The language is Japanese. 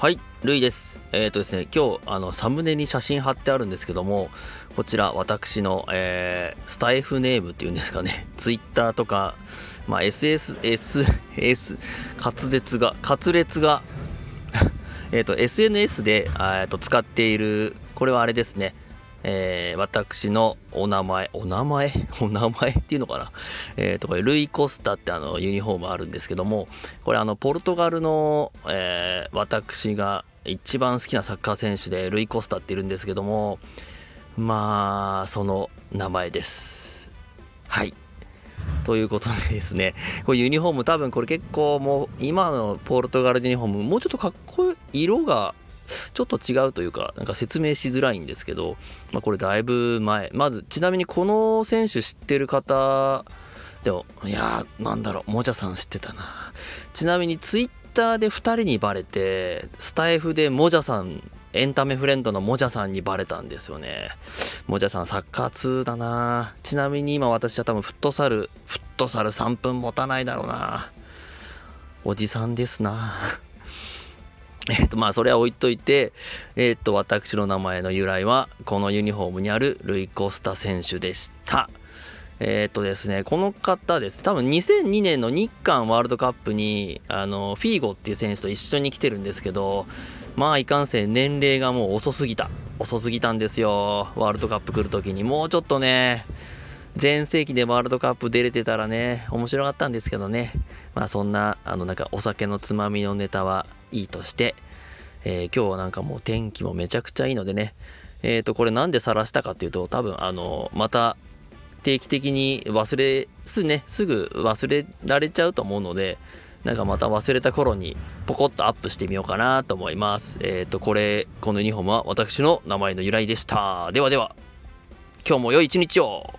はい、ルイです。えっ、ー、とですね、今日、あの、サムネに写真貼ってあるんですけども、こちら、私の、えー、スタイフネームっていうんですかね、ツイッターとか、まあ、SS、S、S、滑舌が、滑舌が えっと、SNS で、えっと、使っている、これはあれですね、えー、私のお名前、お名前？お名前っていうのかな？えっ、ー、と、これ、ルイ・コスタってあの、ユニフォームあるんですけども、これあの、ポルトガルの、えー、私が一番好きなサッカー選手で、ルイ・コスタっているんですけども、まあ、その名前です。はい。ということでですね、これユニフォーム多分これ結構もう今のポルトガルユニフォームもうちょっとかっこいい、色がちょっと違うというか、なんか説明しづらいんですけど、まあ、これだいぶ前。まず、ちなみにこの選手知ってる方、でも、いやー、なんだろう、もじゃさん知ってたな。ちなみにツイッターで2人にバレて、スタイフでもじゃさん、エンタメフレンドのもじゃさんにバレたんですよね。もじゃさんサッカー通だなちなみに今私は多分フットサル、フットサル3分持たないだろうなおじさんですなえっと、まあ、それは置いといて、えっと、私の名前の由来は、このユニフォームにあるルイ・コスタ選手でした。えっとですね、この方です。多分2002年の日韓ワールドカップに、あの、フィーゴっていう選手と一緒に来てるんですけど、まあ、いかんせん年齢がもう遅すぎた。遅すぎたんですよ。ワールドカップ来るときに。もうちょっとね、全盛期でワールドカップ出れてたらね、面白かったんですけどね。まあそんな、あのなんかお酒のつまみのネタはいいとして、えー、今日はなんかもう天気もめちゃくちゃいいのでね、えっ、ー、と、これなんで晒したかっていうと、多分あの、また定期的に忘れ、すね、すぐ忘れられちゃうと思うので、なんかまた忘れた頃にポコッとアップしてみようかなと思います。えっ、ー、と、これ、このユニフォームは私の名前の由来でした。ではでは、今日も良い一日を